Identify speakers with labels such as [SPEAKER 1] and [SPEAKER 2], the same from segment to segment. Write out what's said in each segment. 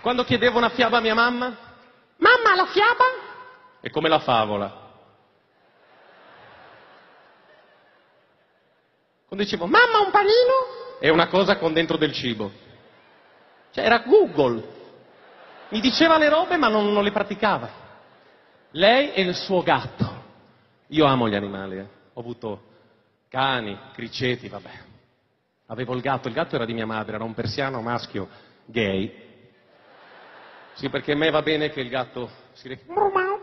[SPEAKER 1] Quando chiedevo una fiaba a mia mamma?
[SPEAKER 2] Mamma, la fiaba?
[SPEAKER 1] È come la favola. Quando dicevo, ma
[SPEAKER 2] Mamma, un panino?
[SPEAKER 1] è una cosa con dentro del cibo. Cioè, era Google. Mi diceva le robe ma non, non le praticava. Lei e il suo gatto. Io amo gli animali, eh. ho avuto cani, criceti, vabbè. Avevo il gatto, il gatto era di mia madre, era un persiano maschio gay. Sì, perché a me va bene che il gatto si... re-
[SPEAKER 2] Brumau.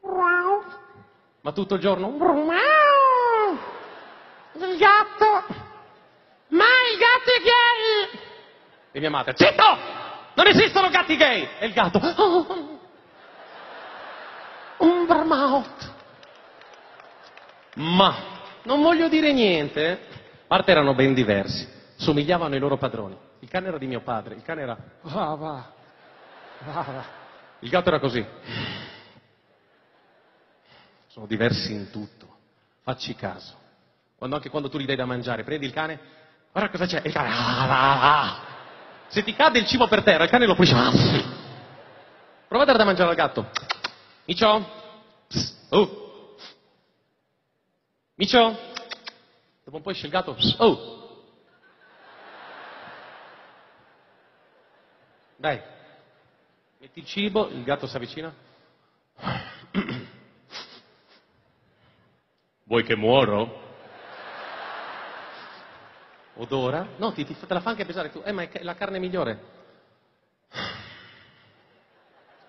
[SPEAKER 2] Brumau.
[SPEAKER 1] Ma tutto il giorno...
[SPEAKER 2] Il gatto. Ma il gatto è gay.
[SPEAKER 1] E mia madre, zitto! Non esistono gatti gay! E il gatto, "Oh,
[SPEAKER 2] Un Vermouth.
[SPEAKER 1] ma non voglio dire niente. eh. A parte erano ben diversi, somigliavano ai loro padroni. Il cane era di mio padre, il cane era...
[SPEAKER 2] Va, va.
[SPEAKER 1] Il gatto era così. Sono diversi in tutto. Facci caso. Quando, anche quando tu gli dai da mangiare, prendi il cane, guarda cosa c'è, il cane... "Ah, ah, ah". Se ti cade il cibo per terra, il cane lo pulisce. Prova a dare da mangiare al gatto. Micio? Oh. Micio? Dopo un po' esce il gatto. Oh. Dai. Metti il cibo, il gatto si avvicina. Vuoi che muoro? Odora? No, ti, ti- te la fa anche pesare tu. Eh, ma è la carne migliore.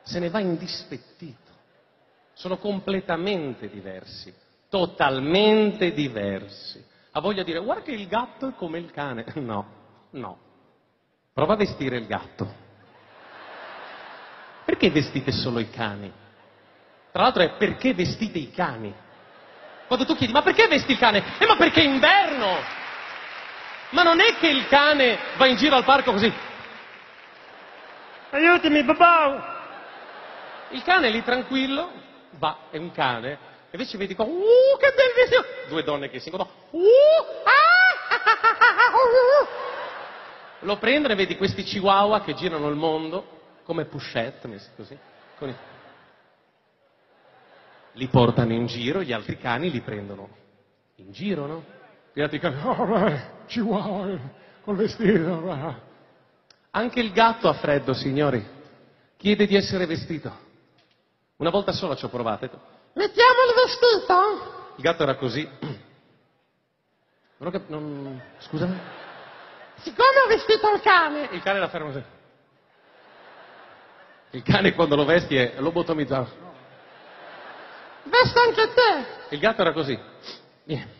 [SPEAKER 1] Se ne va indispettito. Sono completamente diversi. Totalmente diversi. Ha voglia di dire, guarda che il gatto è come il cane. No, no. Prova a vestire il gatto. Perché vestite solo i cani? Tra l'altro è perché vestite i cani? Quando tu chiedi, ma perché vesti il cane? Eh, ma perché è inverno! Ma non è che il cane va in giro al parco così.
[SPEAKER 2] Aiutami, babà.
[SPEAKER 1] Il cane lì tranquillo, va, è un cane, e invece vedi qua, uh, che bel vestito! Due donne che si incontrano, uh, ah! Lo prendono e vedi questi chihuahua che girano il mondo, come Pouchette, messi così. con i- Li portano in giro, gli altri cani li prendono in giro, no? Gli altri cani, oh, beh, chihuahua, col vestito, va. Anche il gatto ha freddo, signori. Chiede di essere vestito. Una volta sola ci ho provato.
[SPEAKER 2] Mettiamo il vestito?
[SPEAKER 1] Il gatto era così. Non ho cap- non- Scusami?
[SPEAKER 2] Siccome ho vestito il cane,
[SPEAKER 1] Il cane era fermo così. Il cane quando lo vesti è lobotomizzato.
[SPEAKER 2] vesto anche te.
[SPEAKER 1] Il gatto era così. Vieni.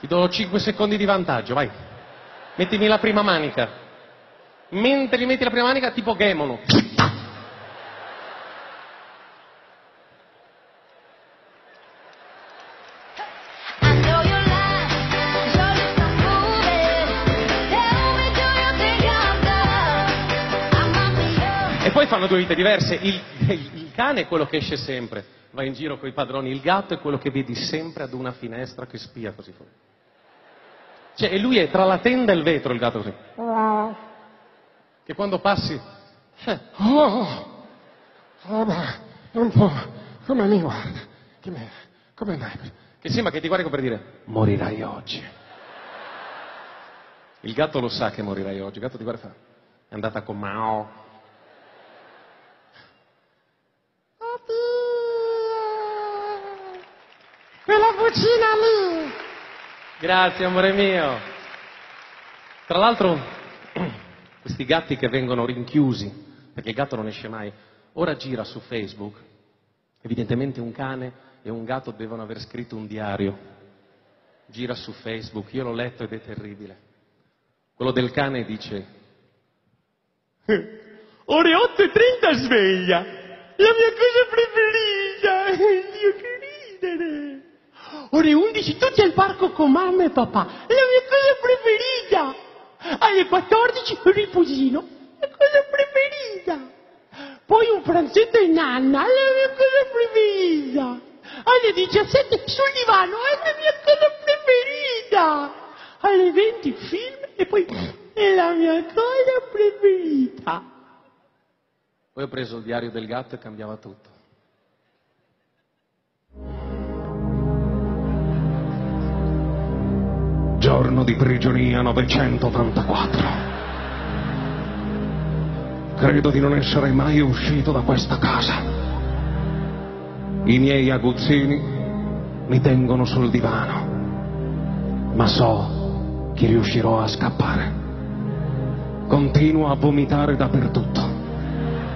[SPEAKER 1] Ti do 5 secondi di vantaggio, vai. Mettimi la prima manica. Mentre gli metti la prima manica, tipo Gemono. Poi fanno due vite diverse. Il, il- cane è quello che esce sempre, va in giro con i padroni. Il gatto è quello che vedi sempre ad una finestra che spia così fuori. Cioè, e lui è tra la tenda e il vetro, il gatto così. Che quando passi... eh,
[SPEAKER 2] Oh, vabbè, un po'. Come mi guarda? Che me, come mai?
[SPEAKER 1] che sembra che ti guardi come per dire morirai oggi. Il gatto lo sa che morirai oggi. Il gatto ti guarda e fa è andata con Mao.
[SPEAKER 2] Quella vocina lì.
[SPEAKER 1] Grazie, amore mio. Tra l'altro, questi gatti che vengono rinchiusi, perché il gatto non esce mai, ora gira su Facebook. Evidentemente un cane e un gatto devono aver scritto un diario. Gira su Facebook, io l'ho letto ed è terribile. Quello del cane dice, ore 8.30 sveglia, la mia cosa preferita, Dio che ridere. Ore 11 tutti al parco con mamma e papà, la mia cosa preferita. Alle 14 riposino, la cosa preferita. Poi un pranzetto in nanna, la mia cosa preferita. Alle 17 sul divano, è la mia cosa preferita. Alle 20 film e poi
[SPEAKER 2] è la mia cosa preferita. Poi ho preso il diario del gatto e cambiava tutto.
[SPEAKER 1] Giorno di prigionia 984. Credo di non essere mai uscito da questa casa. I miei aguzzini mi tengono sul divano, ma so che riuscirò a scappare. Continuo a vomitare dappertutto,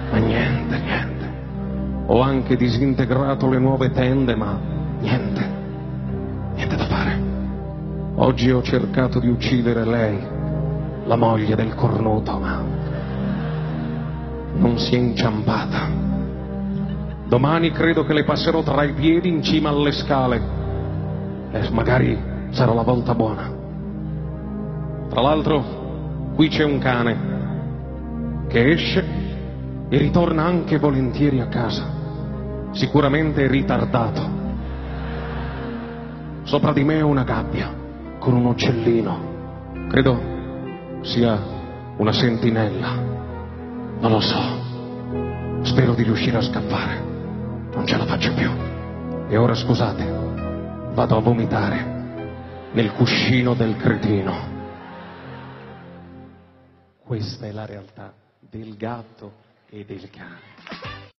[SPEAKER 1] ma niente, niente. Ho anche disintegrato le nuove tende, ma niente. Oggi ho cercato di uccidere lei, la moglie del cornuto, ma non si è inciampata. Domani credo che le passerò tra i piedi in cima alle scale e magari sarà la volta buona. Tra l'altro, qui c'è un cane che esce e ritorna anche volentieri a casa. Sicuramente ritardato. Sopra di me una gabbia con un uccellino. Credo sia una sentinella. Non lo so. Spero di riuscire a scappare. Non ce la faccio più. E ora scusate, vado a vomitare nel cuscino del cretino.
[SPEAKER 2] Questa è la realtà del gatto e del cane.